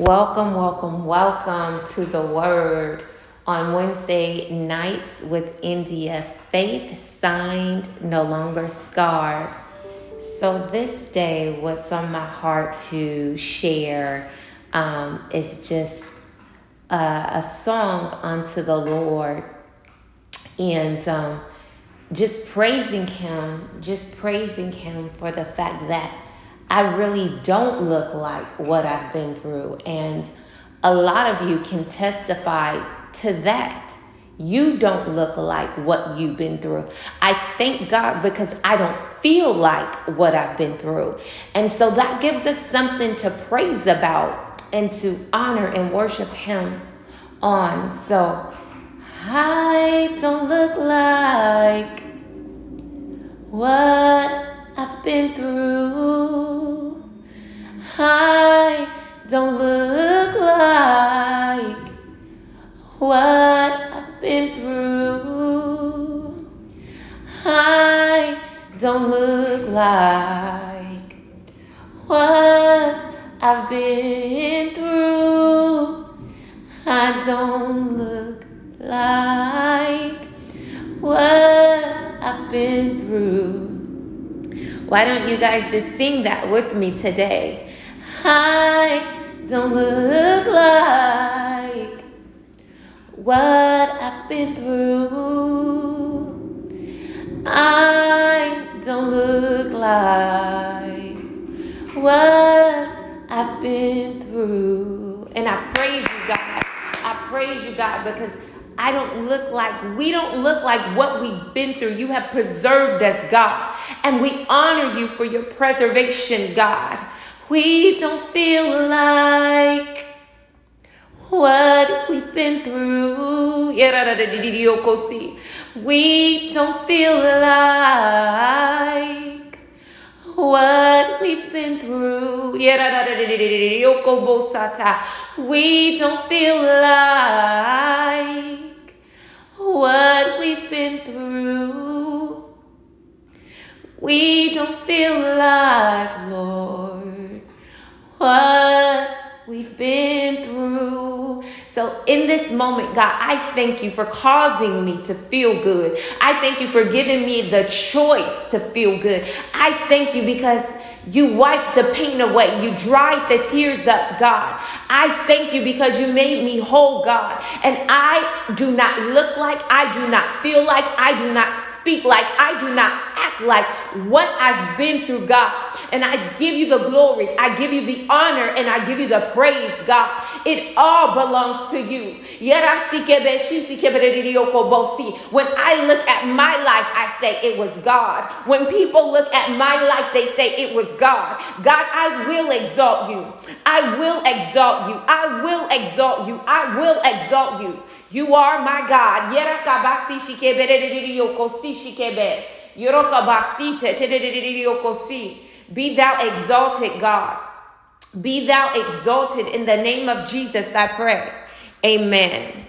Welcome, welcome, welcome to the Word on Wednesday nights with India. Faith signed, no longer scarred. So, this day, what's on my heart to share um, is just uh, a song unto the Lord and um, just praising Him, just praising Him for the fact that I really don't look like what I've been through. And a lot of you can testify to that. You don't look like what you've been through. I thank God because I don't feel like what I've been through. And so that gives us something to praise about and to honor and worship Him on. So I don't look like what I've been through. Don't look like what I've been through. I don't look like what I've been through. Why don't you guys just sing that with me today? I don't look like what I've been through. Like what I've been through. And I praise you, God. I praise you, God, because I don't look like, we don't look like what we've been through. You have preserved us, God. And we honor you for your preservation, God. We don't feel like what we've been through. We don't feel like what we've been through. We don't feel like what we've been through. We don't feel like, In this moment, God, I thank you for causing me to feel good. I thank you for giving me the choice to feel good. I thank you because you wiped the pain away. You dried the tears up, God. I thank you because you made me whole, God. And I do not look like, I do not feel like, I do not speak like, I do not act like what I've been through, God. And I give you the glory, I give you the honor, and I give you the praise, God. It all belongs to you. When I look at my life, I say it was God. When people look at my life, they say it was God. God, I will exalt you. I will exalt you. I will exalt you. I will exalt you. You are my God. Be thou exalted, God. Be thou exalted in the name of Jesus, I pray. Amen.